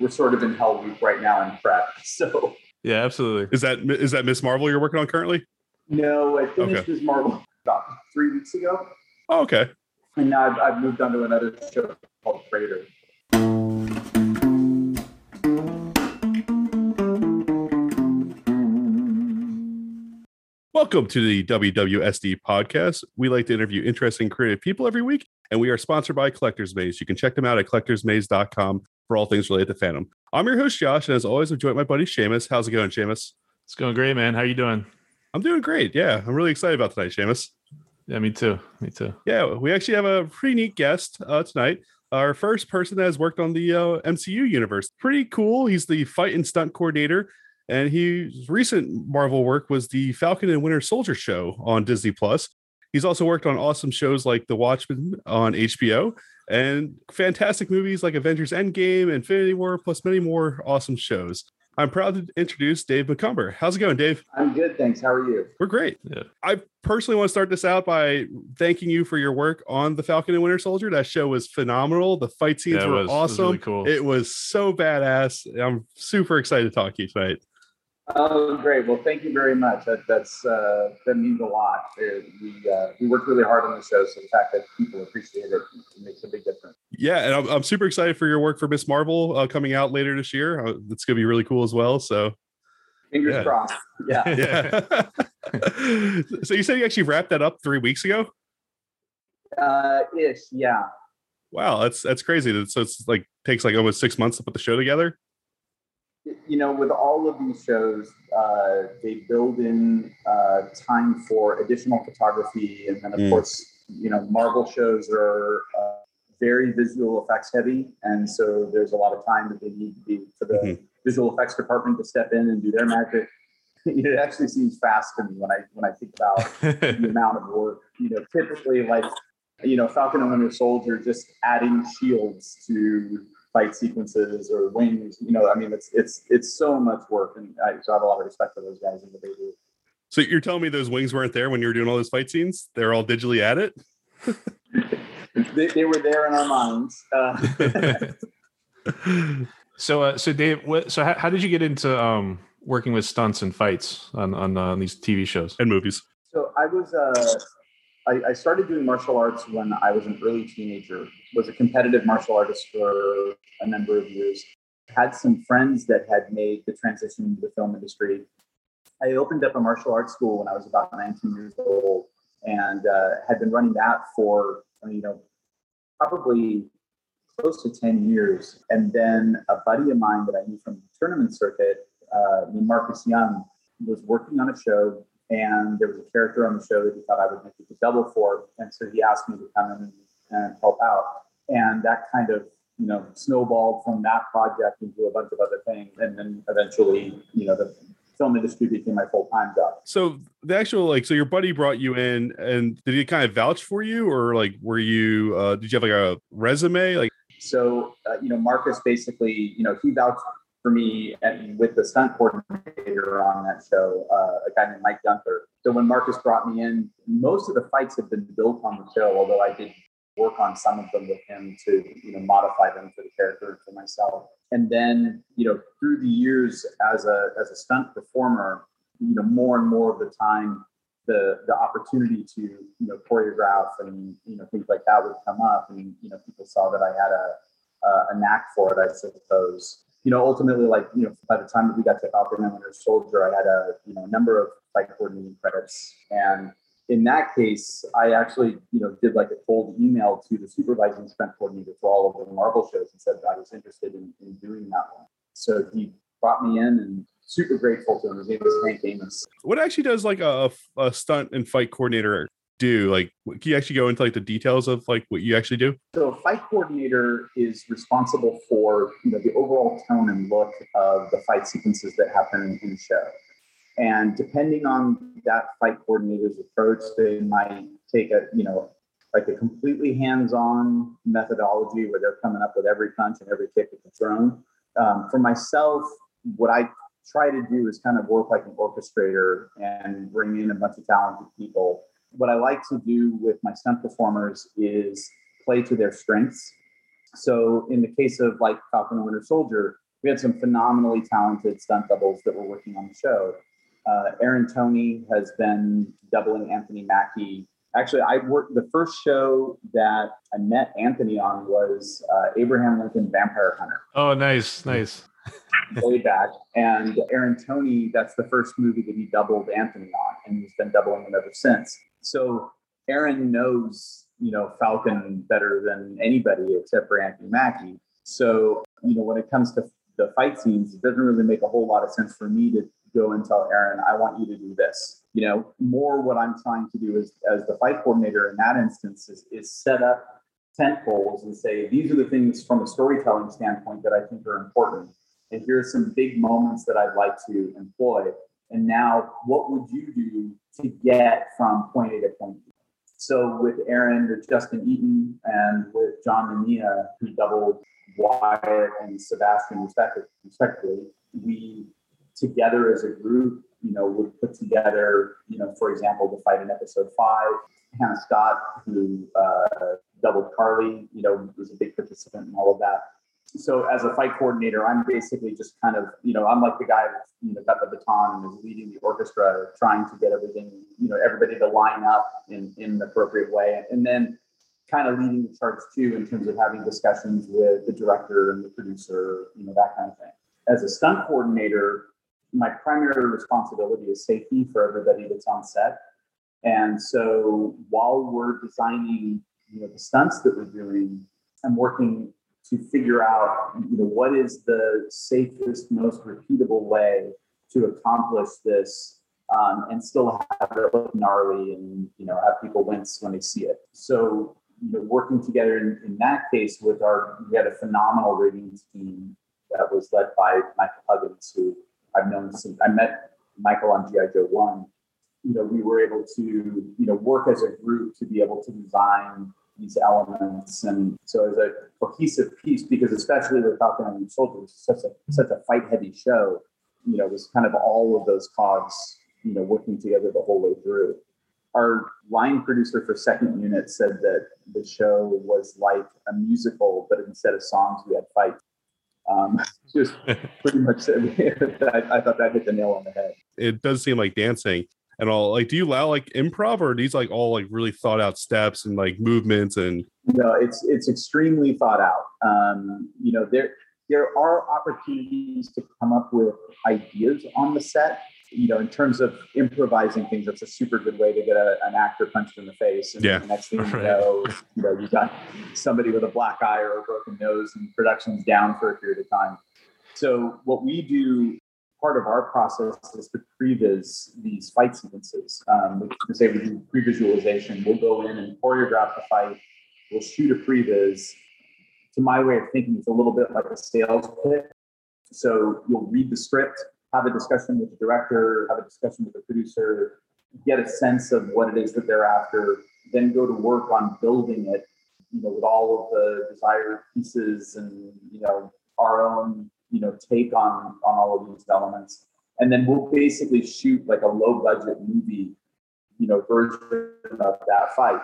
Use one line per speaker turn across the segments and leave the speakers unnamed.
we're sort of in Hell Week right now in prep. So
Yeah, absolutely.
Is that is that Ms. Marvel you're working on currently?
no, I finished
Okay.
this Marvel about three weeks ago,
Oh, okay.
and now I've, I've moved on to another show called Freighter.
Welcome to the WWSD podcast. We like to interview interesting creative people every week, and we are sponsored by Collectors Maze. You can check them out at collectorsmaze.com for all things related to Phantom. I'm your host, Josh, and as always, I'm joined by my buddy Seamus. How's it going, Seamus?
It's going great, man. How are you doing?
I'm doing great. Yeah, I'm really excited about tonight, Seamus.
Yeah, me too. Me too.
Yeah, we actually have a pretty neat guest uh, tonight. Our first person that has worked on the uh, MCU universe. Pretty cool. He's the fight and stunt coordinator, and his recent Marvel work was the Falcon and Winter Soldier show on Disney Plus. He's also worked on awesome shows like The Watchmen on HBO and fantastic movies like Avengers Endgame, Infinity War, plus many more awesome shows. I'm proud to introduce Dave Macomber. How's it going, Dave?
I'm good, thanks. How are you?
We're great.
Yeah.
I personally want to start this out by thanking you for your work on the Falcon and Winter Soldier. That show was phenomenal. The fight scenes
Yeah,
were
was- it was
awesome.
really cool.
It was so badass. I'm super excited to talk to you tonight.
Oh, great. Well, thank you very much. That that's uh, that means a lot. Uh, we uh, we worked really hard on the show, so the fact that people appreciate it, it makes a big difference.
Yeah, and I'm, I'm super excited for your work for Ms. Marvel uh, coming out later this year. Uh, It's going to be really cool as well. So,
Fingers
Yeah.
crossed. Yeah.
yeah. so you said you actually wrapped that up three weeks ago.
Uh, ish. Yeah.
Wow, that's that's crazy. So it's like takes like almost six months to put the show together.
You know, with all of these shows, uh, they build in uh, time for additional photography, and then of
Mm.
course, you know, Marvel shows are uh, very visual effects heavy, and so there's a lot of time that they need to be for the
Mhm.
visual effects department to step in and do their magic. it actually seems fast to me when I when I think about the amount of work. You know, typically like you know, Falcon and Winter Soldier just adding shields to fight sequences or wings. You know, I mean, it's it's it's so much work, and I, so I have a lot of respect for those guys and what they do.
So you're telling me those wings weren't there when you were doing all those fight scenes? They're all digitally added.
They, they were there in our minds. Uh,
so, uh, so Dave, what, so how, how did you get into um, working with stunts and fights on on, uh, on these TV shows?
and movies.
So I was uh, I, I started doing martial arts when I was an early teenager. Was a competitive martial artist for a number of years. Had some friends that had made the transition into the film industry. I opened up a martial arts school when I was about 19 years old, and uh, had been running that for you know probably close to 10 years. And then a buddy of mine that I knew from the tournament circuit, uh, Marcus Young, was working on a show and there was a character on the show that he thought I would make it the double for. And so he asked me to come in and, help out. And that kind of, you know, snowballed from that project into a bunch of other things. And then eventually, you know, the film industry became my full-time job.
So the actual like, so your buddy brought you in, and did he kind of vouch for you, or like, were you? uh Did you have like a resume? Like,
So, uh, you know, Marcus basically, you know, he vouched for me and with the stunt coordinator on that show, uh, a guy named Mike Gunther. So when Marcus brought me in, most of the fights have been built on the show, although I did work on some of them with him to, you know, modify them for the character for myself. And then, you know, through the years as a as a stunt performer, you know, more and more of the time the the opportunity to you know choreograph and you know things like that would come up and you know people saw that I had a a, a knack for it I suppose you know ultimately like you know by the time that we got to Falcon Soldier I had a you know number of fight coordinating credits. And in that case I actually you know did like a cold email to the supervising stunt coordinator for all of the Marvel shows and said that I was interested in, in doing that one. So he brought me in and super grateful to him. His name is Hank Amos.
What actually does like a, a stunt and fight coordinator do? Like, can you actually go into like the details of like what you actually do?
So a fight coordinator is responsible for you know the overall tone and look of the fight sequences that happen in the show. And depending on that fight coordinator's approach, they might take a you know like a completely hands-on methodology where they're coming up with every punch and every kick that's thrown. Um, for myself, what I try to do is kind of work like an orchestrator and bring in a bunch of talented people. What I like to do with my stunt performers is play to their strengths. So in the case of like Falcon and Winter Soldier, we had some phenomenally talented stunt doubles that were working on the show. Uh, Aaron Toney has been doubling Anthony Mackie. Actually, I worked the first show that I met Anthony on was uh, Abraham Lincoln Vampire Hunter.
Oh, nice, nice.
way back. And Aaron Toney, that's the first movie that he doubled Anthony on, and he's been doubling him ever since. So Aaron knows, you know, Falcon better than anybody except for Anthony Mackie. So, you know, when it comes to the fight scenes, it doesn't really make a whole lot of sense for me to go and tell Aaron, I want you to do this. You know, more what I'm trying to do is as the fight coordinator in that instance is, is set up tent poles and say, these are the things from a storytelling standpoint that I think are important. And here are some big moments that I'd like to employ. And now, what would you do to get from point A to point B? So with Aaron, with Justin Eaton, and with John Mania, who doubled Wyatt and Sebastian respectively, we together as a group, you know, would put together, you know, for example, the fight in episode five. Hannah Scott, who uh, doubled Carly, you know, was a big participant in all of that so as a fight coordinator, I'm basically just kind of, you know, I'm like the guy that's, you know, got the baton and is leading the orchestra, trying to get everything, you know, everybody to line up in, in the appropriate way. And then kind of leading the charge too, in terms of having discussions with the director and the producer, you know, that kind of thing. As a stunt coordinator, my primary responsibility is safety for everybody that's on set. And so while we're designing, you know, the stunts that we're doing, I'm working to figure out you know what is the safest most repeatable way to accomplish this um, and still have it look gnarly and you know have people wince when they see it. So you know working together in, in that case with our we had a phenomenal rigging team that was led by michael huggins who i've known since i met michael on gi joe 1 you know we were able to you know work as a group to be able to design these elements. And so as a cohesive piece, because especially with Falcon and Soldier, was such a such a fight heavy show, you know, was kind of all of those cogs, you know, working together the whole way through. Our line producer for second unit said that the show was like a musical, but instead of songs, we had fights. Um, just pretty much, I, I thought that hit the nail on the head.
It does seem like dancing and all? Like do you allow like improv or are these like all like really thought out steps and like movements and
no it's it's extremely thought out. Um you know there there are opportunities to come up with ideas on the set. You know in terms of improvising things that's a super good way to get a, an actor punched in the face. And
yeah.
the next thing you know you know you got somebody with a black eye or a broken nose and production's down for a period of time. So what we do part of our process is to previs these fight sequences. Um, we say we do pre-visualization. We'll go in and choreograph the fight. We'll shoot a previs. To my way of thinking, it's a little bit like a sales pitch. So you'll read the script, have a discussion with the director, have a discussion with the producer, get a sense of what it is that they're after, then go to work on building it, you know, with all of the desired pieces and you know our own you know take on on all of these elements. And then we'll basically shoot like a low budget movie you know version of that fight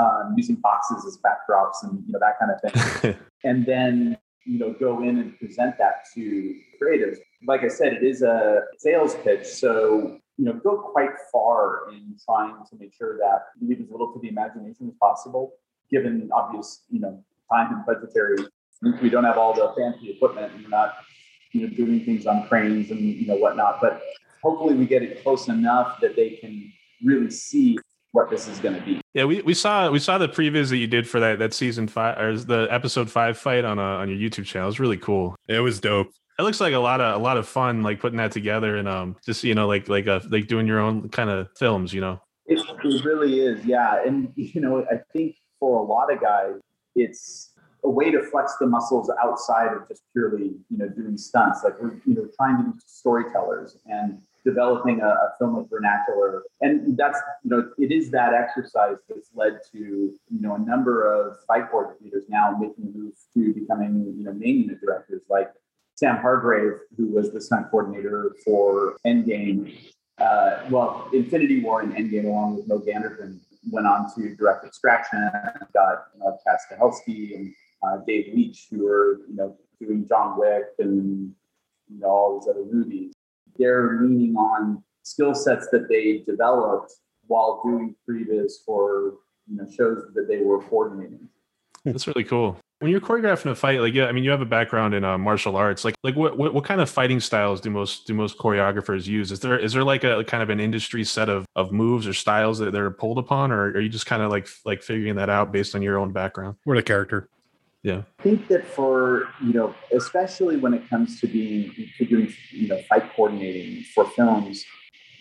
um, using boxes as backdrops and you know that kind of thing. And then you know go in and present that to creatives. Like i said it is a sales pitch. So you know go quite far in trying to make sure that you leave as little to the imagination as possible given obvious you know time and budgetary we don't have all the fancy equipment and we're not you know doing things on cranes and you know whatnot but hopefully we get it close enough that they can really see what this is going to be.
Yeah we, we saw we saw the previs that you did for that that season five or the episode five fight on a, on your youtube channel. It was really cool.
It was dope.
It looks like a lot of a lot of fun like putting that together and um just you know like like a like doing your own kind of films you know?
It, it really is yeah. And you know i think for a lot of guys it's a way to flex the muscles outside of just purely, you know, doing stunts. Like we're, you know, trying to be storytellers and developing a, a filmic vernacular. And that's, you know, it is that exercise that's led to, you know, a number of fight coordinators now making the move to becoming, you know, main unit directors like Sam Hargrave, who was the stunt coordinator for Endgame. Uh, well, Infinity War and Endgame, along with Mo Ganderton, went on to direct Extraction, got you know, Chad Stahelski and uh, Dave Leitch, who are you know doing John Wick and you know all these other movies. They're leaning on skill sets that they developed while doing previs for you know shows that they were coordinating.
That's really cool. When you're choreographing a fight, like yeah, I mean, you have a background in uh, martial arts. Like, like what, what what kind of fighting styles do most do most choreographers use? Is there is there like a kind of an industry set of of moves or styles that they're pulled upon, or are you just kind of like like figuring that out based on your own background?
Or the character.
Yeah,
I think that for you know, especially when it comes to being to doing you know fight coordinating for films,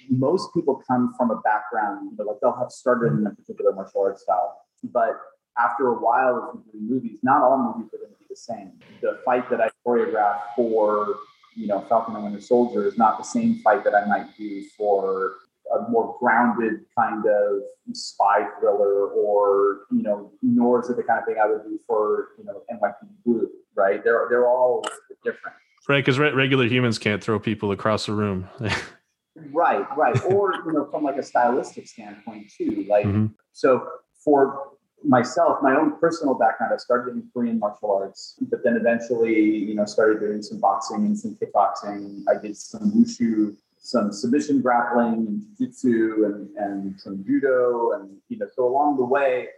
most people come from a background, you know, like they'll have started in a particular martial arts style, but after a while of doing movies, not all movies are going to be the same. The fight that I choreograph for, you know, Falcon and Winter Soldier is not the same fight that I might do for a more grounded kind of spy thriller or, you know, nor is it the kind of thing I would do for, you know, NYPD Blue, right? They're, they're all different.
Right, because re- regular humans can't throw people across a room.
right, right. Or, you know, from like a stylistic standpoint too. Like, mm-hmm. so for myself, my own personal background, I started in Korean martial arts, but then eventually, you know, started doing some boxing and some kickboxing. I did some wushu, some submission grappling and jiu-jitsu and, and some judo. And, you know, so along the way,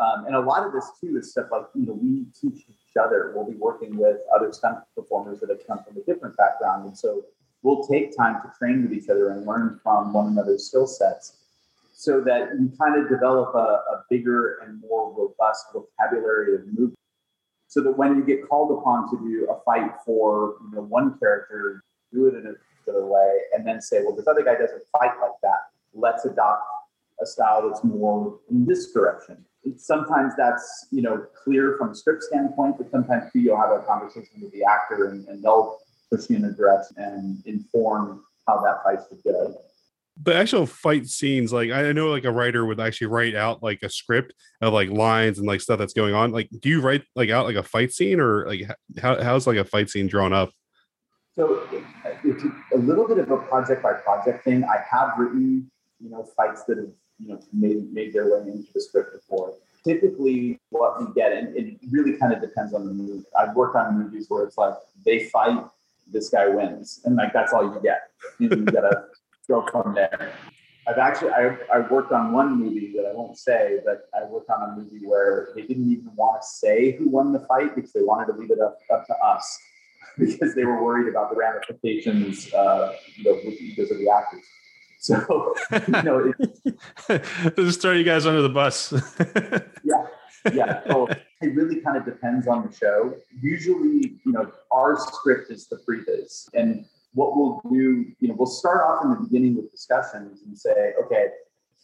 um, and a lot of this too is stuff like, you know, we teach each other. We'll be working with other stunt performers that have come from a different background. And so we'll take time to train with each other and learn from one another's skill sets so that you kind of develop a, a bigger and more robust vocabulary of movement. So that when you get called upon to do a fight for you know, one character, do it in a way, and then say, well, this other guy doesn't fight like that. Let's adopt a style that's more in this direction. Sometimes that's you know clear from a script standpoint, but sometimes too, you'll have a conversation with the actor and, and they'll push you in a direction and inform how that fight should go
the actual fight scenes like i know like a writer would actually write out like a script of like lines and like stuff that's going on like do you write like out like a fight scene or like how, how's like a fight scene drawn up
so it's a little bit of a project by project thing. I have written you know fights that have you know made made their way into the script before. Typically what we get and it really kind of depends on the movie i've worked on movies where it's like they fight this guy wins. And like that's all you get. You, you gotta go from there. I've actually I, I worked on one movie that I won't say, but I worked on a movie where they didn't even want to say who won the fight because they wanted to leave it up, up to us because they were worried about the ramifications uh, you know, because of the actors. So you know,
just throw you guys under the bus.
yeah, yeah. So it really kind of depends on the show. Usually, you know, our script is the previs, and what we'll do, you know, we'll start off in the beginning with discussions and say, okay,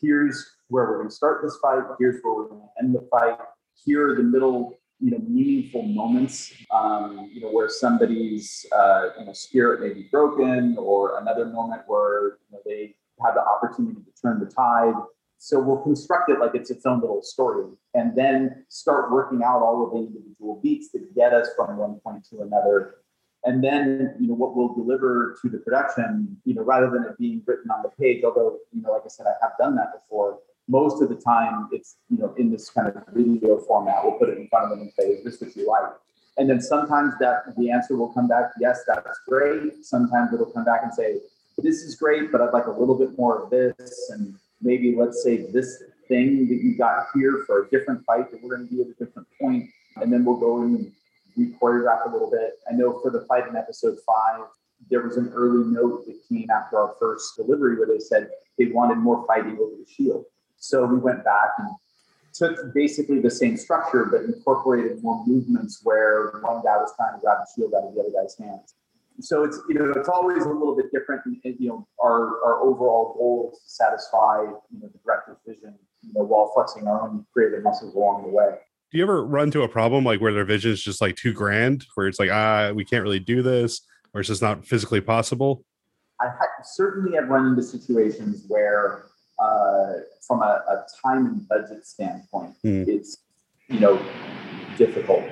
here's where we're going to start this fight. Here's where we're going to end the fight. Here are the middle, you know, meaningful moments, um, you know, where somebody's, uh, you know, spirit may be broken, or another moment where you know, they have the opportunity to turn the tide. So we'll construct it like it's its own little story, and then start working out all of the individual beats that get us from one point to another and then you know what we'll deliver to the production you know rather than it being written on the page although you know like i said i have done that before most of the time it's you know in this kind of video format we'll put it in front of them and say is this what you like and then sometimes that the answer will come back yes that's great sometimes it'll come back and say this is great but i'd like a little bit more of this and maybe let's say this thing that you got here for a different fight that we're going to do at a different point and then we'll go in and we choreographed a little bit. I know for the fight in episode five, there was an early note that came after our first delivery where they said they wanted more fighting over the shield. So we went back and took basically the same structure, but incorporated more movements where one guy was trying to grab the shield out of the other guy's hands. So it's you know it's always a little bit different. And, you know our our overall goal is to satisfy you know the director's vision, you know while flexing our own creative muscles along the way
do you ever run into a problem like where their vision is just like too grand, where it's like, ah, we can't really do this, or it's just not physically possible?
I certainly have run into situations where, uh, from a, a, time and budget standpoint, mm. it's you know difficult.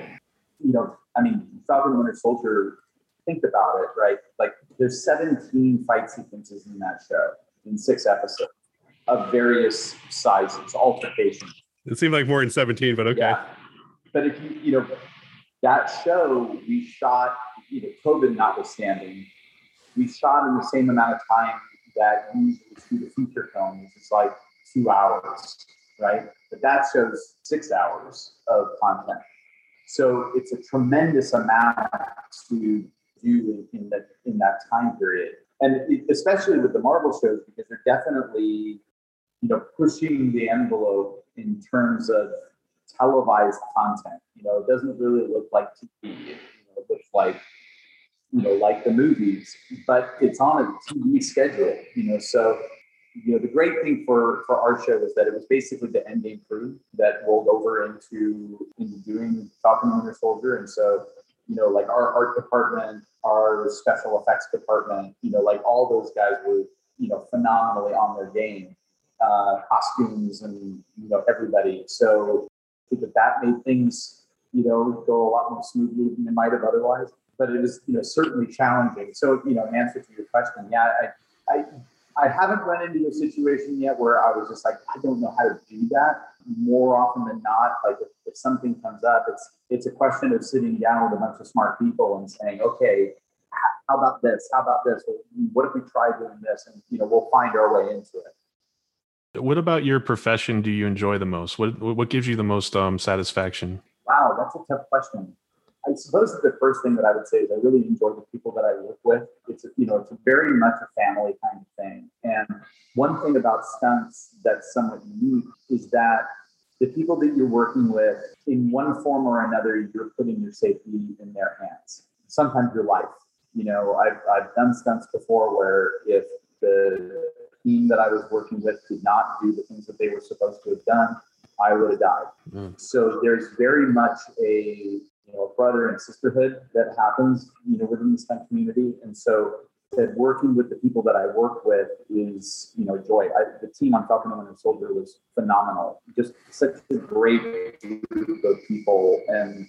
You know, I mean, Falcon Winter Soldier. Think about it, right? Like, there's 17 fight sequences in that show in six episodes of various sizes, altercations
it seemed like more than 17, but okay. Yeah.
But if you, you know, that show we shot, you know, COVID notwithstanding, we shot in the same amount of time that usually shoot a feature film, which is like two hours, right? But that shows six hours of content. So it's a tremendous amount to do in that in that time period, and especially with the Marvel shows because they're definitely, you know, pushing the envelope in terms of televised content. You know, it doesn't really look like TV. You know, it looks like you know, like the movies, but it's on a TV schedule. You know, so you know the great thing for for our show was that it was basically the Endgame crew that rolled over into into doing Falcon and Winter Soldier, and so you know, like our art department, our special effects department, you know, like all those guys were you know phenomenally on their game, uh, costumes and you know everybody. So I think that that made things you know go a lot more smoothly than it might have otherwise but it is you know certainly challenging. So you know, in answer to your question, yeah, I, I I haven't run into a situation yet where I was just like, I don't know how to do that. More often than not, like if, if something comes up, it's it's a question of sitting down with a bunch of smart people and saying, okay, how about this? How about this? What if we try doing this? And you know, we'll find our way into it.
What about your profession do you enjoy the most? What what gives you the most um, satisfaction?
Wow, that's a tough question. I suppose the first thing that I would say is I really enjoy the people that I work with. It's you know it's very much a family kind of thing. And one thing about stunts that's somewhat unique is that the people that you're working with, in one form or another, you're putting your safety in their hands. Sometimes your life. You know, I've I've done stunts before where if the team that I was working with did not do the things that they were supposed to have done, I would have died. Mm. So there's very much a you know, brother and sisterhood that happens, you know, within the stunt community. And so that working with the people that I work with is, you know, joy. I, the team on Falcon and Soldier was phenomenal. Just such a great group of people and,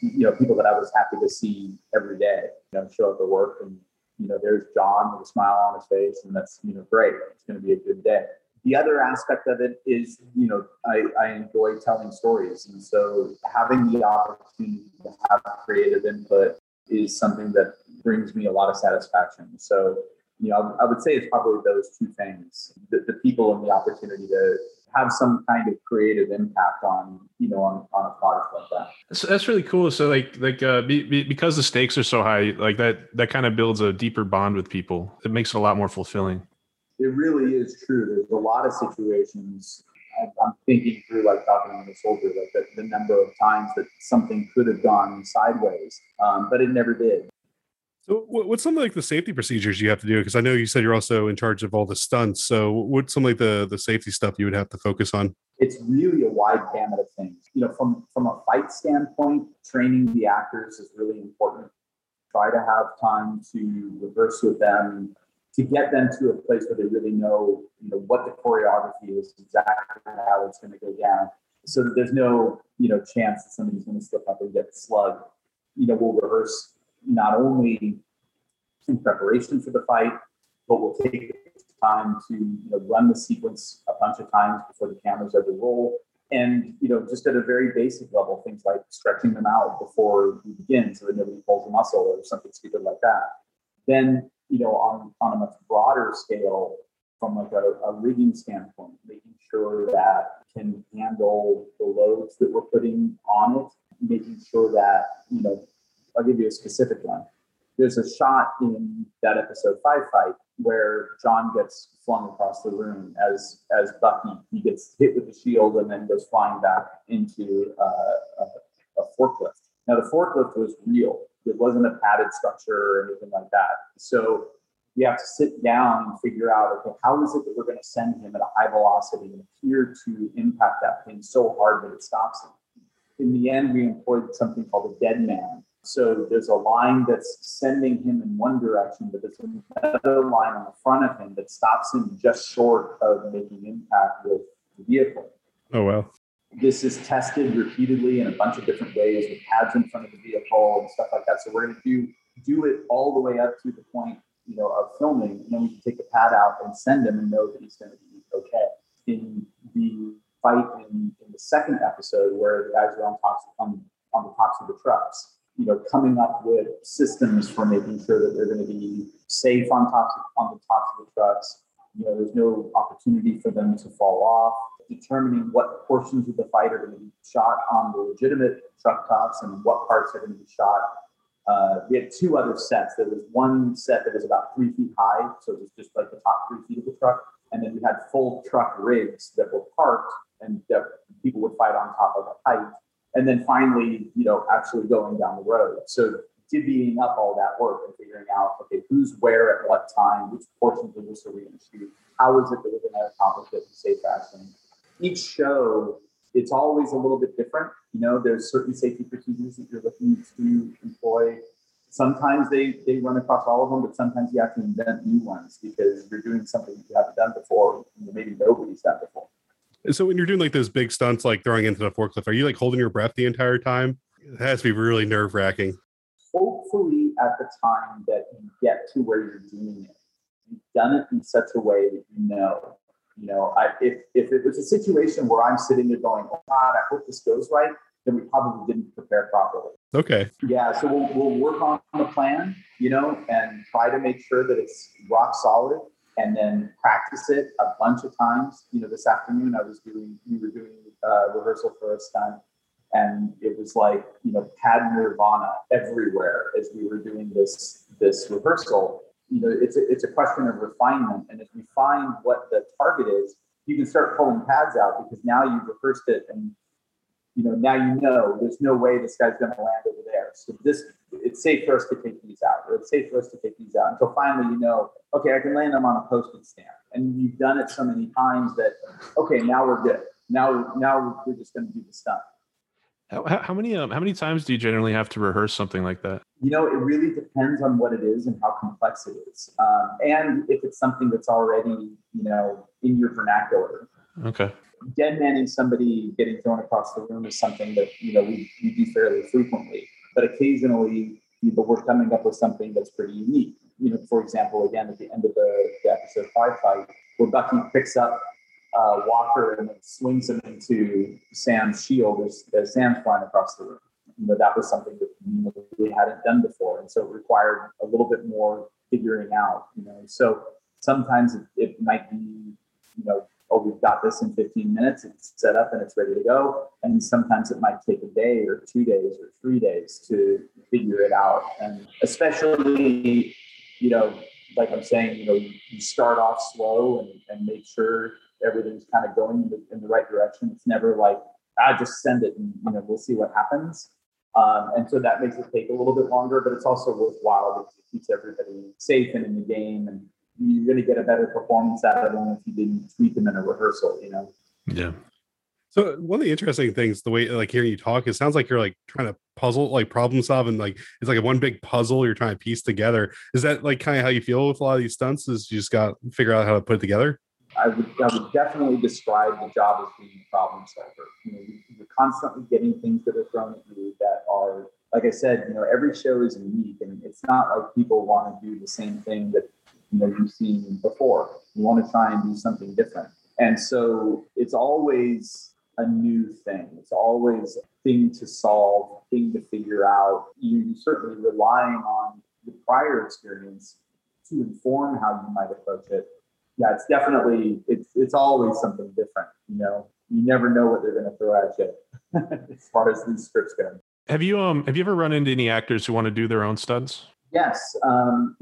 you know, people that I was happy to see every day, you know, show up at work and, you know, there's John with a smile on his face and that's, you know, great. It's going to be a good day the other aspect of it is, you know, I, I enjoy telling stories. And so having the opportunity to have creative input is something that brings me a lot of satisfaction. So, you know, I would say it's probably those two things the, the people and the opportunity to have some kind of creative impact on you know on, on a product like that
that's, that's really cool so like like uh be, be, because the stakes are so high like that that kind of builds a deeper bond with people it makes it a lot more fulfilling
it really is true. There's a lot of situations. I'm thinking through like talking on the soldier, like the, the, number of times that something could have gone sideways, um, but it never did.
So, what's some of like the safety procedures you have to do? Because I know you said you're also in charge of all the stunts. So, what's some like the the safety stuff you would have to focus on?
It's really a wide gamut of things. You know, from from a fight standpoint, training the actors is really important. Try to have time to rehearse with them, to get them to a place where they really know, you know, what the choreography is, exactly how it's going to go down, so that there's no, you know, chance that somebody's going to slip up and get slugged. You know, we'll rehearse not only in preparation for the fight, but we'll take time to you know, run the sequence a bunch of times before the cameras ever roll. And you know, just at a very basic level, things like stretching them out before we begin, so that nobody pulls a muscle or something stupid like that. Then you know, on, on a much broader scale, from like a, a rigging standpoint, making sure that can handle the loads that we're putting on it, making sure that, you know, I'll give you a specific one. There's a shot in that episode five fight where John gets flung across the room as as Bucky he gets hit with the shield and then goes flying back into uh, a, a forklift. Now the forklift was real. It wasn't a padded structure or anything like that. So we have to sit down and figure out, okay, how is it that we're going to send him at a high velocity and appear to impact that thing so hard that it stops him? In the end, we employed something called a dead man. So there's a line that's sending him in one direction, but there's another line on the front of him that stops him just short of making impact with the vehicle.
Oh, well.
This is tested repeatedly in a bunch of different ways with pads in front of the vehicle and stuff like that. So we're going to do do it all the way up to the point you know of filming, and then we can take the pad out and send him and know that he's going to be okay. In the fight in, in the second episode where the guys are on tops on on the tops of the trucks, you know, coming up with systems for making sure that they're going to be safe on top on the tops of the trucks. You know, there's no opportunity for them to fall off. Determining what portions of the fight are going to be shot on the legitimate truck tops and what parts are going to be shot. Uh, we had two other sets. There was one set that was about three feet high, so it was just like the top three feet of the truck, and then we had full truck rigs that were parked and that people would fight on top of a height and then finally, you know, actually going down the road. So divvying up all that work and figuring out, okay, who's where at what time, which portions of this are we going to shoot, how is it that we're going to accomplish it in safe fashion. Each show, it's always a little bit different. You know, there's certain safety procedures that you're looking to employ. Sometimes they, they run across all of them, but sometimes you have to invent new ones because you're doing something you haven't done before, maybe nobody's done before.
So when you're doing like those big stunts, like throwing into the forklift, are you like holding your breath the entire time? It has to be really nerve wracking.
Hopefully, at the time that you get to where you're doing it, you've done it in such a way that you know. You know, I, if if it was a situation where I'm sitting there going, "Oh God, I hope this goes right," then we probably didn't prepare properly.
Okay.
Yeah, so we'll, we'll work on the plan, you know, and try to make sure that it's rock solid and then practice it a bunch of times. You know, this afternoon I was doing, we were doing a rehearsal for a stunt, and it was like, you know, pad nirvana everywhere as we were doing this this rehearsal. You know, it's a, it's a question of refinement, and if you find what the target is, you can start pulling pads out because now you've rehearsed it and you know, now you know there's no way this guy's going to land over there. So this, it's safe for us to take these out, or it's safe for us to take these out until finally you know, okay, I can land them on a postage stamp. And you've done it so many times that, okay, now we're good. Now, now we're just going to do the stunt.
How, how many um, how many times do you generally have to rehearse something like that?
You know, it really depends on what it is and how complex it is, um, and if it's something that's already you know in your vernacular.
Okay
dead manning somebody getting thrown across the room is something that you know we, we do fairly frequently. But occasionally, people we're coming up with something that's pretty unique. You know, for example, again at the end of the, the episode five fight, where Bucky picks up uh, Walker and then swings him into Sam's shield as, as Sam's flying across the room. You know, that was something that we hadn't done before, and so it required a little bit more figuring out. You know, so sometimes it, it might be you know oh, we've got this in 15 minutes, it's set up and it's ready to go. And sometimes it might take a day or two days or three days to figure it out. And especially, you know, like I'm saying, you know, you start off slow and, and make sure everything's kind of going in the, in the right direction. It's never like, I ah, just send it and, you know, we'll see what happens. Um, and so that makes it take a little bit longer, but it's also worthwhile because it keeps everybody safe and in the game and you're going to get a better performance out of them if you didn't tweak them in a rehearsal, you know?
Yeah.
So one of the interesting things, the way like hearing you talk, it sounds like you're like trying to puzzle, like problem solve, and like it's like one big puzzle you're trying to piece together. Is that like kind of how you feel with a lot of these stunts? Is you just got to figure out how to put it together?
I would, I would definitely describe the job as being a problem solver. You know, you're constantly getting things that are thrown at you that are, like I said, you know, every show is unique, and it's not like people want to do the same thing that you know you've seen before. You want to try and do something different. And so it's always a new thing. It's always a thing to solve, thing to figure out. You're certainly relying on the prior experience to inform how you might approach it. Yeah, it's definitely it's it's always something different. You know, you never know what they're going to throw at you as far as these scripts go.
Have you um have you ever run into any actors who want to do their own stunts?
Yes, um,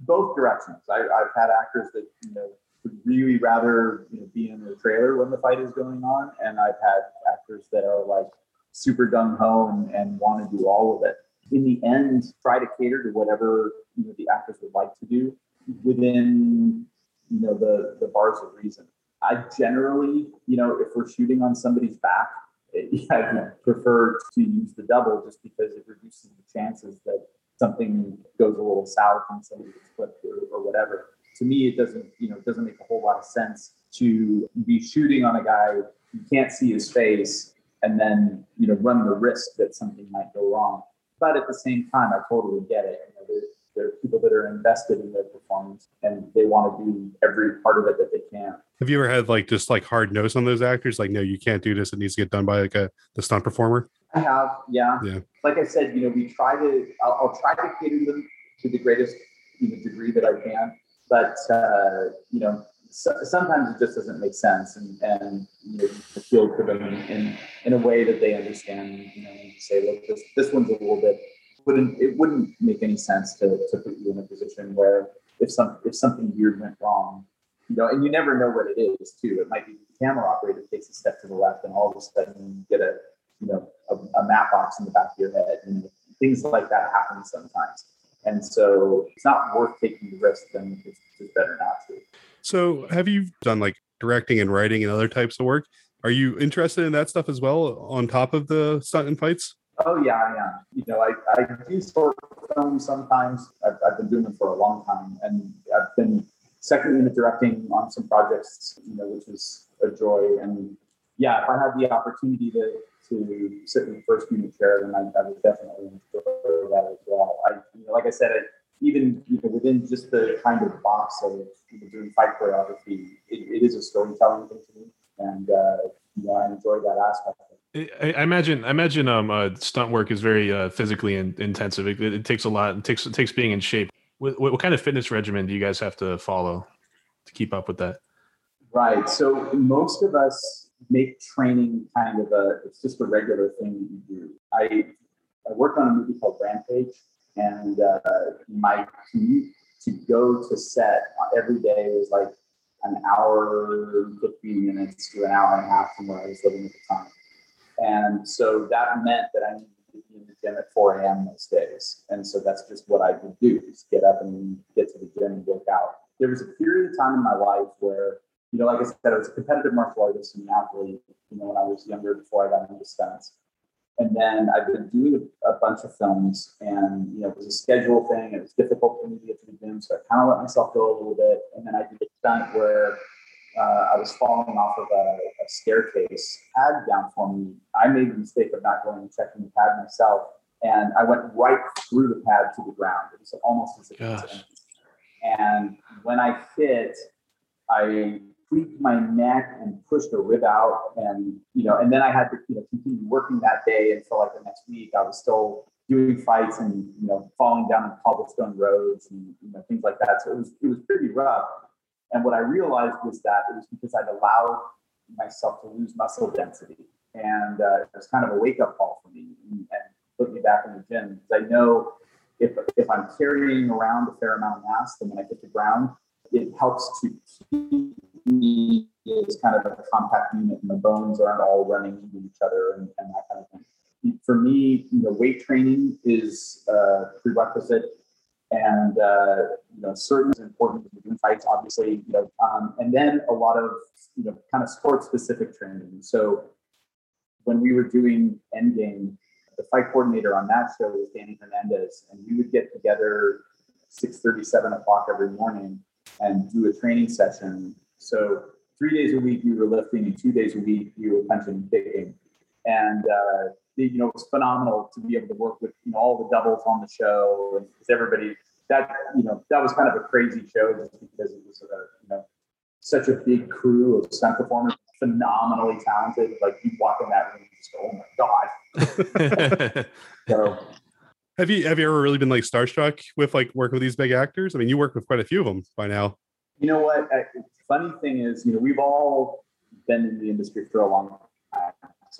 both directions. I, have had actors that you know would really rather you know be in the trailer when the fight is going on, and I've had actors that are like super gung ho and, and want to do all of it. In the end, try to cater to whatever you know the actors would like to do within you know the the bars of reason. I generally, you know, if we're shooting on somebody's back, I prefer to use the double just because it reduces the chances that something goes a little south and somebody gets flipped or, or whatever. To me, it doesn't, you know, it doesn't make a whole lot of sense to be shooting on a guy you can't see his face and then, you know, run the risk that something might go wrong. But at the same time, I totally get it. You know, are people that are invested in their performance and they want to do every part of it that they can.
Have you ever had like just like hard nose on those actors? Like, no, you can't do this. It needs to get done by like a the stunt performer.
I have, yeah.
Yeah.
Like I said, you know, we try to. I'll, I'll try to cater them to the greatest you know, degree that I can, but uh, you know, so, sometimes it just doesn't make sense, and and you know, feel to them in in a way that they understand. You know, and say, look, this this one's a little bit wouldn't it wouldn't make any sense to to put you in a position where if some if something weird went wrong, you know, and you never know what it is too. It might be the camera operator takes a step to the left, and all of a sudden you get a you know a, a matte box in the back of your head. Know, things like that happen sometimes. And so it's not worth taking the risk, then it's just better not to.
So, have you done like directing and writing and other types of work? Are you interested in that stuff as well on top of the stunt and fights?
Oh yeah, am. You know, I, I do short films sometimes. I've, I've been doing them for a long time, and I've been second unit directing on some projects, you know, which is a joy. And yeah, if I had the opportunity to to sit in the first unit chair, then I, I would definitely enjoy that as well. I, you know, like I said, even you know, within just the kind of box of you know, doing fight choreography, it, it is a storytelling thing to me, and uh, you know, I enjoy that aspect.
I, I imagine. I imagine. Um, uh, stunt work is very uh, physically in, intensive. It, it, takes a lot. It takes it takes being in shape. What, what kind of fitness regimen do you guys have to follow to keep up with that?
Right. So most of us make training kind of a. It's just a regular thing that you do. I I worked on a movie called Rampage, and uh, my commute to go to set every day was like an hour, 15 minutes to an hour and a half from where I was living at the time. And so that meant that I needed to be in the gym at 4 a.m. those days. And so that's just what I would do, is get up and get to the gym and work out. There was a period of time in my life where, you know, like I said, I was a competitive martial artist and an athlete, you know, when I was younger before I got into stunts. And then I've been doing a, a, bunch of films, and you know, it was a schedule thing. It was difficult for me to get to the gym, so I kind of let myself go a little bit. And then I did a stunt where uh, I was falling off of a, a, staircase, pad down for me. I made the mistake of not going and checking the pad myself, and I went right through the pad to the ground. It was almost as if it was empty. And when I hit, I tweaked my neck and pushed a rib out, and you know, and then I had to you know continue working that day until like the next week. I was still doing fights and you know falling down on cobblestone roads and you know things like that. So it was it was pretty rough. And what I realized was that it was because I'd allowed myself to lose muscle density, and uh, it was kind of a wake up call for me and, put me back in the gym because I know if if I'm carrying around a fair amount of mass, then when I hit the ground, it helps to keep me as kind of a compact unit and the bones aren't all running into each other and, and that kind of thing. For me, you know, weight training is a prerequisite and uh, you know, certain is important insights, obviously, you know, um, and then a lot of you know, kind of sport specific training. So when we were doing Endgame, the fight coordinator on that show was Danny Hernandez, and we would get together 6 37 o'clock every morning and do a training session. So three days a week we were lifting, and two days a week we were punching and kicking. And uh, you know, it was phenomenal to be able to work with you know all the doubles on the show, and everybody that you know that was kind of a crazy show just because it was a, you know such a big crew of stunt performers, phenomenally talented. Like you walk in that room and just go, oh my god. so
have you have you ever really been like starstruck with like working with these big actors? I mean, you work with quite a few of them by now.
You know what? I, funny thing is, you know, we've all been in the industry for a long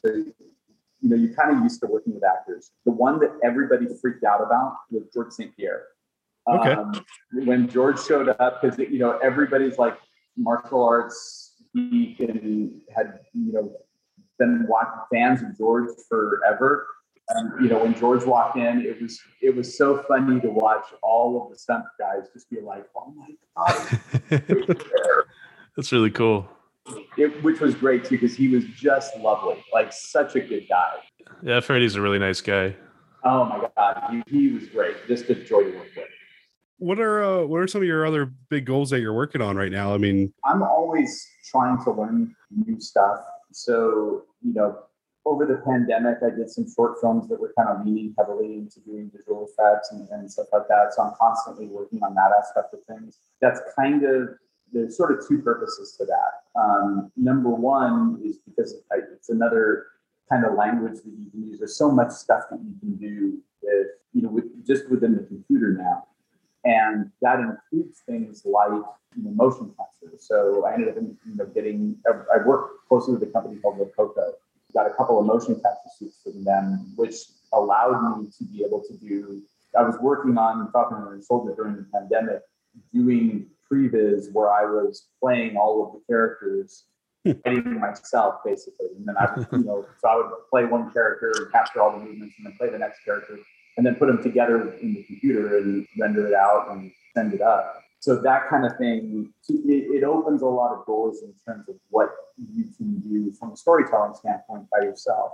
you know, you're kind of used to working with actors. The one that everybody freaked out about was George St. Pierre.
Okay.
Um, when George showed up, because you know everybody's like martial arts geek and had you know been watching fans of George forever. And you know, when George walked in, it was it was so funny to watch all of the stunt guys just be like, "Oh my god!"
That's really cool.
It, which was great too because he was just lovely, like such a good guy.
Yeah, Freddie's a really nice guy.
Oh my god, he, he was great. Just a joy to work with.
What are uh, what are some of your other big goals that you're working on right now? I mean,
I'm always trying to learn new stuff. So you know, over the pandemic, I did some short films that were kind of leaning heavily into doing visual effects and, and stuff like that. So I'm constantly working on that aspect of things. That's kind of there's sort of two purposes to that. Um, number one is because it's another kind of language that you can use. There's so much stuff that you can do with, you know, with, just within the computer now. And that includes things like you know, motion capture. So I ended up you know, getting, I worked closely with a company called Rokoko. Got a couple of motion capture suits from them, which allowed me to be able to do, I was working on Falcon and Soldier during the pandemic, doing previs where I was playing all of the characters writing myself basically. And then I would, you know, so I would play one character and capture all the movements and then play the next character and then put them together in the computer and render it out and send it up. So that kind of thing, it, it opens a lot of doors in terms of what you can do from a storytelling standpoint by yourself.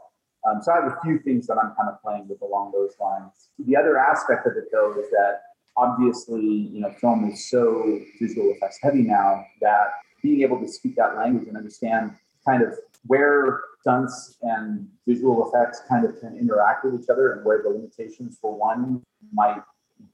Um, so I have a few things that I'm kind of playing with along those lines. The other aspect of it though is that obviously, you know, film is so visual effects heavy now that being able to speak that language and understand kind of where stunts and visual effects kind of can interact with each other and where the limitations for one might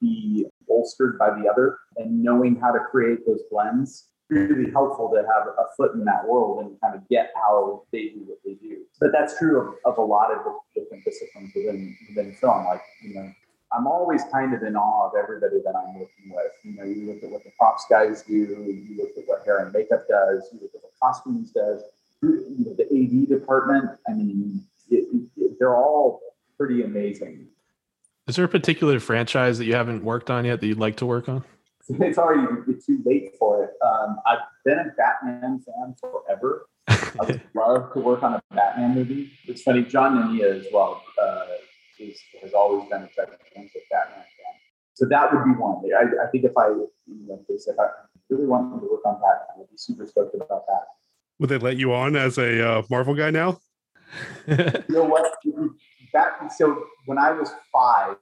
be bolstered by the other and knowing how to create those blends really helpful to have a foot in that world and kind of get how they do what they do. But that's true of, of a lot of different disciplines within within film. Like, you know, I'm always kind of in awe of everybody that I'm working with. You know, you look at what the props guys do, you look at what hair and makeup does, you look at what costumes does, you know, the AD department. I mean, it, it, they're all pretty amazing.
Is there a particular franchise that you haven't worked on yet that you'd like to work on?
It's already too late for it. Um, I've been a Batman fan forever. I would love to work on a Batman movie. It's funny, John Nania as well uh, is, has always been a gigantic Batman fan. So that would be one. I, I think if I, you know, if they said I really wanted to work on Batman, I'd be super stoked about that.
Would they let you on as a uh, Marvel guy now?
you know what? That, so when I was five,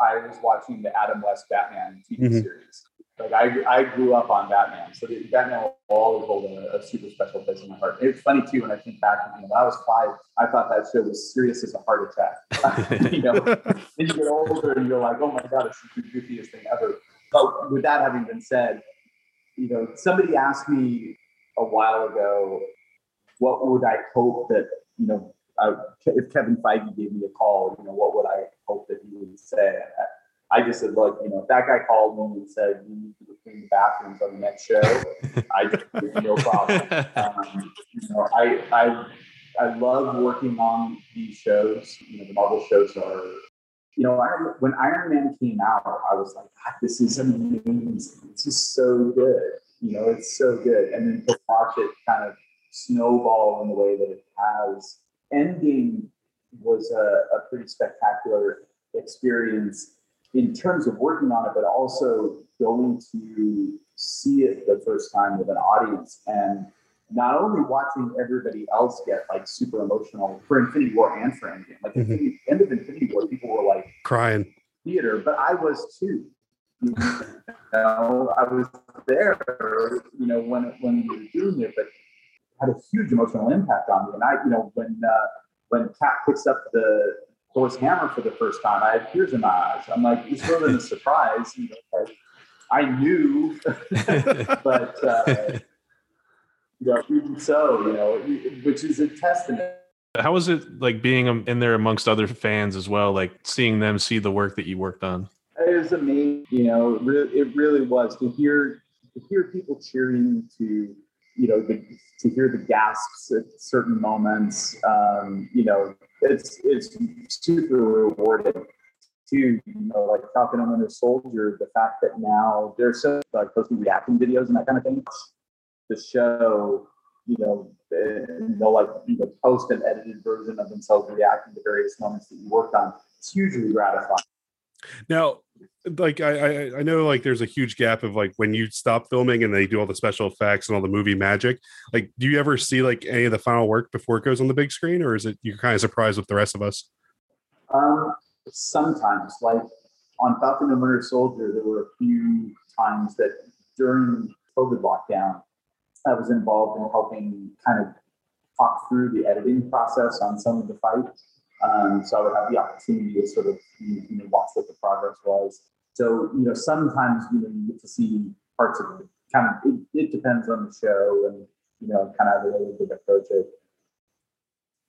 I was watching the Adam West Batman TV mm-hmm. series. Like I, I grew up on Batman, so Batman will always hold a, a, super special place in my heart. It's funny too when I think back. You know, when I was five, I thought that show was serious as a heart attack. you know, then you get older and you're like, oh my god, it's the goofiest thing ever. But with that having been said, you know, somebody asked me a while ago, what would I hope that, you know, I, if Kevin Feige gave me a call, you know, what would I hope that he would say? I just said, look, you know, if that guy called me and said, you need to clean the bathrooms on the next show, I just no problem. Um, you know, I, I, I love working on these shows. You know, the Marvel shows are, you know, I, when Iron Man came out, I was like, this is amazing. This is so good. You know, it's so good. And then to watch it kind of snowball in the way that it has. Endgame was a, a pretty spectacular experience in terms of working on it, but also going to see it the first time with an audience and not only watching everybody else get like super emotional for Infinity War and for Endgame. Like mm-hmm. the end of Infinity War, people were like
crying
theater, but I was too. You know, I was there, you know, when when we were doing it, but had a huge emotional impact on me. And I, you know, when uh, when Cap picks up the Thor's hammer for the first time, I had tears in my eyes. I'm like, it's really a surprise. You know, like, I knew, but uh, you know, even so, you know, which is a testament.
How was it like being in there amongst other fans as well, like seeing them see the work that you worked on?
It was amazing. You know, it really was to hear to hear people cheering to you know, the, to hear the gasps at certain moments, um, you know, it's it's super rewarding. To you know, like Falcon and Winter Soldier, the fact that now they're so like posting reacting videos and that kind of thing. The show, you know, they'll like you know post an edited version of themselves reacting to various moments that you worked on. It's hugely gratifying.
Now, like I, I know like there's a huge gap of like when you stop filming and they do all the special effects and all the movie magic. Like, do you ever see like any of the final work before it goes on the big screen, or is it you're kind of surprised with the rest of us?
Um, sometimes, like on Falcon and Winter Soldier, there were a few times that during COVID lockdown, I was involved in helping kind of talk through the editing process on some of the fights um, so I would have the opportunity to sort of you know, watch what the progress was. So you know, sometimes you know you get to see parts of it. Kind of, it, it depends on the show and you know, kind of the way we approach it.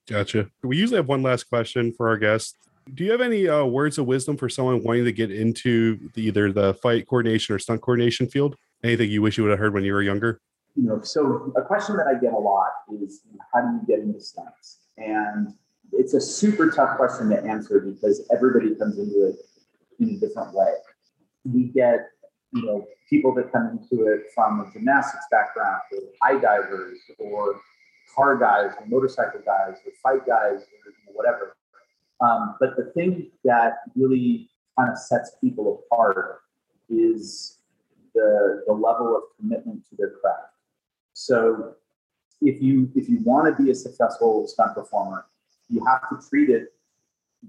Gotcha. We usually have one last question for our guests. Do you have any uh, words of wisdom for someone wanting to get into the, either the fight coordination or stunt coordination field? Anything you wish you would have heard when you were younger?
You know, so a question that I get a lot is how do you get into stunts? And it's a super tough question to answer because everybody comes into it in a different way. We get, you know, people that come into it from a gymnastics background or high divers or car guys or motorcycle guys or fight guys or whatever. Um, but the thing that really kind of sets people apart is the, the level of commitment to their craft. So if you if you want to be a successful stunt performer, you have to treat it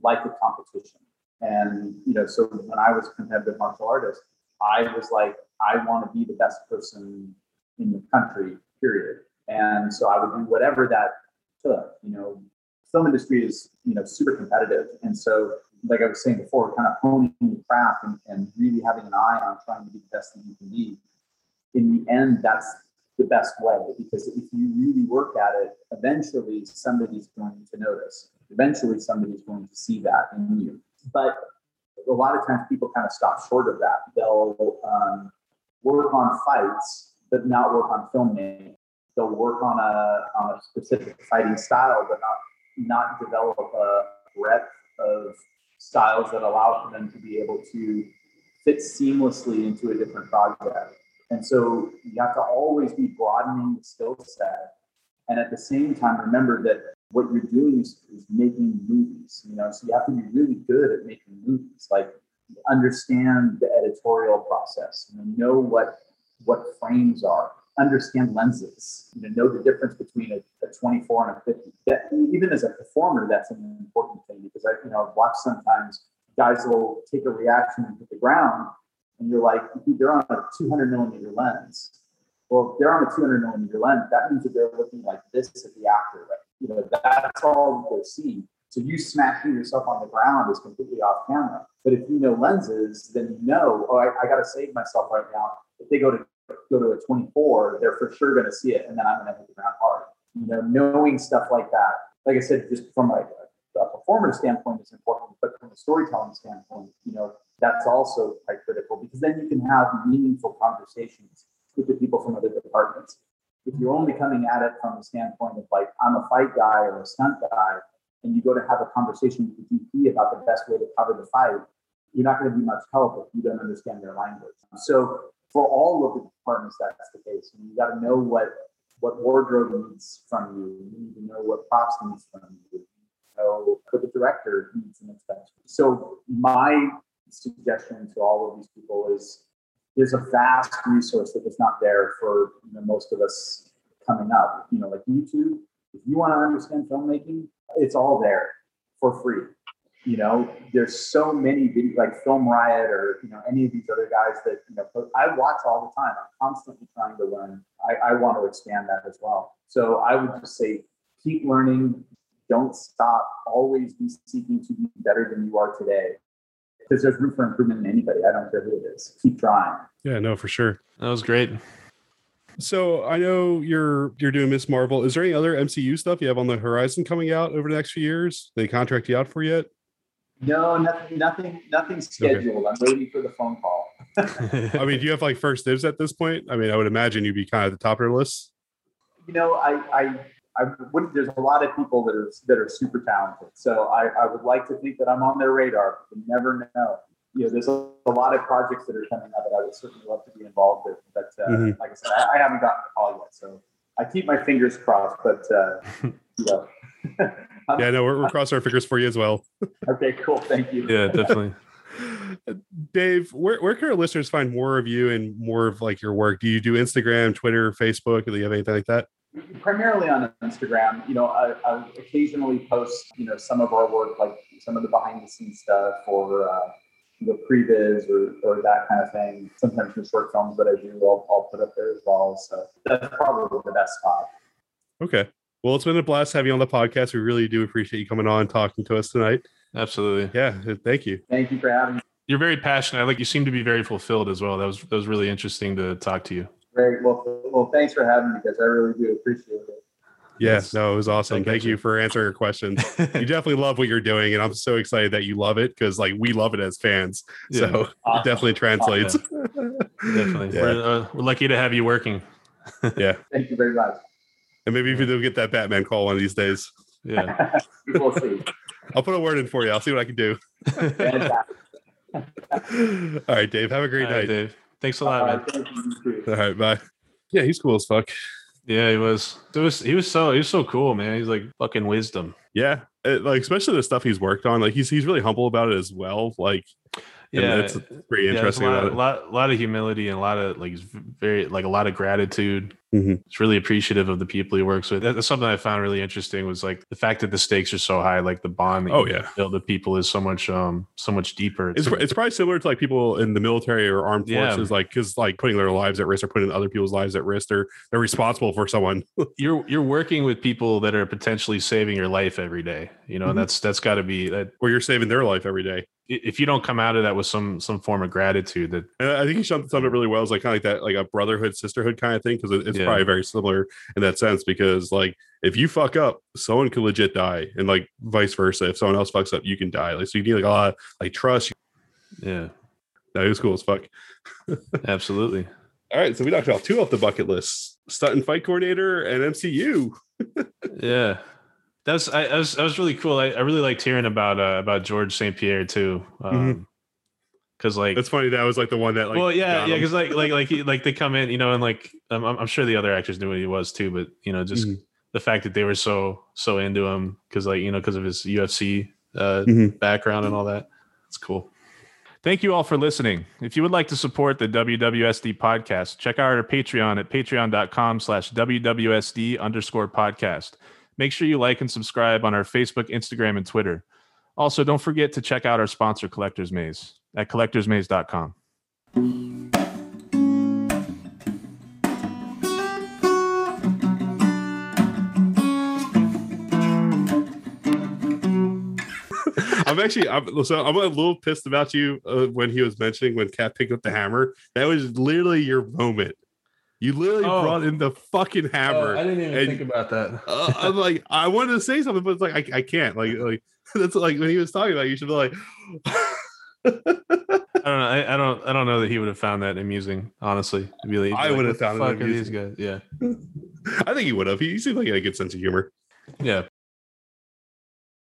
like a competition. And you know, so when I was a competitive martial artist, I was like, I want to be the best person in the country, period. And so I would do whatever that took. You know, film industry is you know super competitive, and so like I was saying before, kind of honing the craft and, and really having an eye on trying to be the best that you can be. In the end, that's the best way because if you really work at it, eventually somebody's going to notice. Eventually, somebody's going to see that in you. But a lot of times, people kind of stop short of that. They'll um, work on fights, but not work on filmmaking. They'll work on a on a specific fighting style, but not not develop a breadth of styles that allow for them to be able to fit seamlessly into a different project. And so you have to always be broadening the skill set. And at the same time, remember that what you're doing is, is making movies, you know, so you have to be really good at making movies, like understand the editorial process, you know, know what what frames are, understand lenses, you know, know the difference between a, a 24 and a 50. That, even as a performer, that's an important thing because I, you know, watch sometimes guys will take a reaction and hit the ground, and you're like, they're on a 200 millimeter lens. Well, if they're on a 200 millimeter lens, that means that they're looking like this at the actor. Right? You know, that's all they're seeing. So you smashing yourself on the ground is completely off camera. But if you know lenses, then you know, oh, I, I got to save myself right now. If they go to go to a 24, they're for sure going to see it, and then I'm going to hit the ground hard. You know, knowing stuff like that. Like I said, just from like a, a performance standpoint is important, but from a storytelling standpoint, you know, that's also quite critical because then you can have meaningful conversations with the people from other departments. If you're only coming at it from the standpoint of like, I'm a fight guy or a stunt guy, and you go to have a conversation with the DP about the best way to cover the fight, you're not going to be much help if you don't understand their language. So for all of the departments, that's the case. You got to know what what wardrobe needs from you. You need to know what props needs from you. you know what the director needs and expects. So my suggestion to all of these people is there's a vast resource that was not there for you know, most of us coming up. You know, like YouTube. If you want to understand filmmaking, it's all there for free. You know there's so many videos like film riot or you know any of these other guys that you know i watch all the time. I'm constantly trying to learn. I, I want to expand that as well. So i would just say keep learning. Don't stop. Always be seeking to be better than you are today because there's room for improvement in anybody i don't care who it is keep trying
yeah no for sure
that was great
so I know you're you're doing Ms. Marvel. Is there any other MCU stuff you have on the horizon coming out over the next few years? They contract you out for yet?
No, nothing, nothing, nothing scheduled. Okay. I'm waiting for the phone call.
I mean, do you have like first dibs at this point? I mean, I would imagine you'd be kind of the top of your list.
You know, I, I, I would. There's a lot of people that are that are super talented. So I, I would like to think that I'm on their radar. You never know. You know, there's a, a lot of projects that are coming up that I would certainly love to be involved with. But uh, mm-hmm. like I said, I, I, haven't gotten a call yet, so I keep my fingers crossed. But uh, you know.
yeah, no, we're, we're crossing our fingers for you as well.
okay, cool. Thank you.
Yeah, definitely.
Dave, where, where can our listeners find more of you and more of like your work? Do you do Instagram, Twitter, Facebook? Do you have anything like that?
Primarily on Instagram. You know, I, I occasionally post, you know, some of our work, like some of the behind the scenes stuff or, uh, you know, previs or, or that kind of thing. Sometimes some short films that I do, I'll, I'll put up there as well. So that's probably the best spot.
Okay. Well, it's been a blast having you on the podcast. We really do appreciate you coming on and talking to us tonight.
Absolutely.
Yeah. Thank you.
Thank you for having me.
You're very passionate. I like you seem to be very fulfilled as well. That was that was really interesting to talk to you.
Great. Well, well, thanks for having me guys. I really do appreciate it.
Yeah,
Yes.
no, it was awesome.
I
Thank
gotcha.
you for answering your questions. you definitely love what you're doing, and I'm so excited that you love it because like we love it as fans.
Yeah,
So it
Awesome.
definitely translates.
definitely.
Yeah.
We're, uh, we're lucky to have you working.
yeah,
Thank you very much.
and maybe if you do get that Batman call one of these days,
Yeah.
we'll see.
I'll put a word in for you. I'll see what I can do. All right, Dave. Have a great
All right,
night.
Dave. Thanks a lot, man.
right, thank you. You too.
All right, bye. Yeah, he's cool as fuck.
Yeah, he was. It was. He was so. He was so cool, man. He's like fucking wisdom.
Yeah, it, like especially the stuff he's worked on. Like he's he's really humble about it as well. Like And
Yeah,
that's pretty
yeah,
interesting
a lot,
about
a
it.
lot, lot of humility and a lot of like he's very like a lot of gratitude.
Mhm.
It's really appreciative of the people he works with. That's something I found really interesting. Was like the fact that the stakes are so high, like the bond. That
Oh,
you
yeah.
build with people is so much, um, so much deeper.
It's, it's probably similar to like people in the military or armed
Yeah.
forces, like because like putting their lives at risk or putting other people's lives at risk. They're they're responsible for someone.
you're you're working with people that are potentially saving your life every day. You know,
Mhm.
and that's that's got to be that.
or you're saving their life every day.
If you don't come out of that with some some form of gratitude, that
And I think he summed summed it really well. It's like kind of like that, like a brotherhood, sisterhood kind of thing. Because it's
Yeah.
probably very similar in that sense. Because like if you fuck up, someone could legit die, and like vice versa. If someone else fucks up, you can die. Like so, you need like a lot of like trust.
yeah,
That is cool as fuck.
absolutely.
All right, so we knocked off two off the bucket list: stunt and fight coordinator and MCU.
Yeah, that's I, I was I was really cool. I, I really liked hearing about uh, about George St. Pierre too, mm-hmm. um, because like
That's funny. That was like the one that like
well yeah yeah because like like like he, like they come in you know and like I'm I'm sure the other actors knew what he was too, but you know just
Mhm.
the fact that they were so so into him because like you know because of his UFC uh,
Mhm.
background and all that. It's cool. Thank you all for listening. If you would like to support the WWSD podcast, check out our Patreon at patreon.com slash WWSD underscore podcast. Make sure you like and subscribe on our Facebook, Instagram, and Twitter. Also, don't forget to check out our sponsor, Collectors Maze, at collectorsmaze.com.
I'm actually I'm so I'm a little pissed about you uh, when he was mentioning when Cap picked up the hammer. That was literally your moment. You literally
Oh.
brought in the fucking hammer.
I didn't even
And-
about that.
Uh, I'm like, I wanted to say something, but it's like I, I can't. Like, like that's like when he was talking about. it, You should be like,
I don't know. I, I don't. I don't know that he would have found that amusing. Honestly, He'd be like- he'd
I
like,
would have
"What
found it
fuck these guys. Yeah.
I think he would have. He seemed like he had a good sense of humor.
Yeah.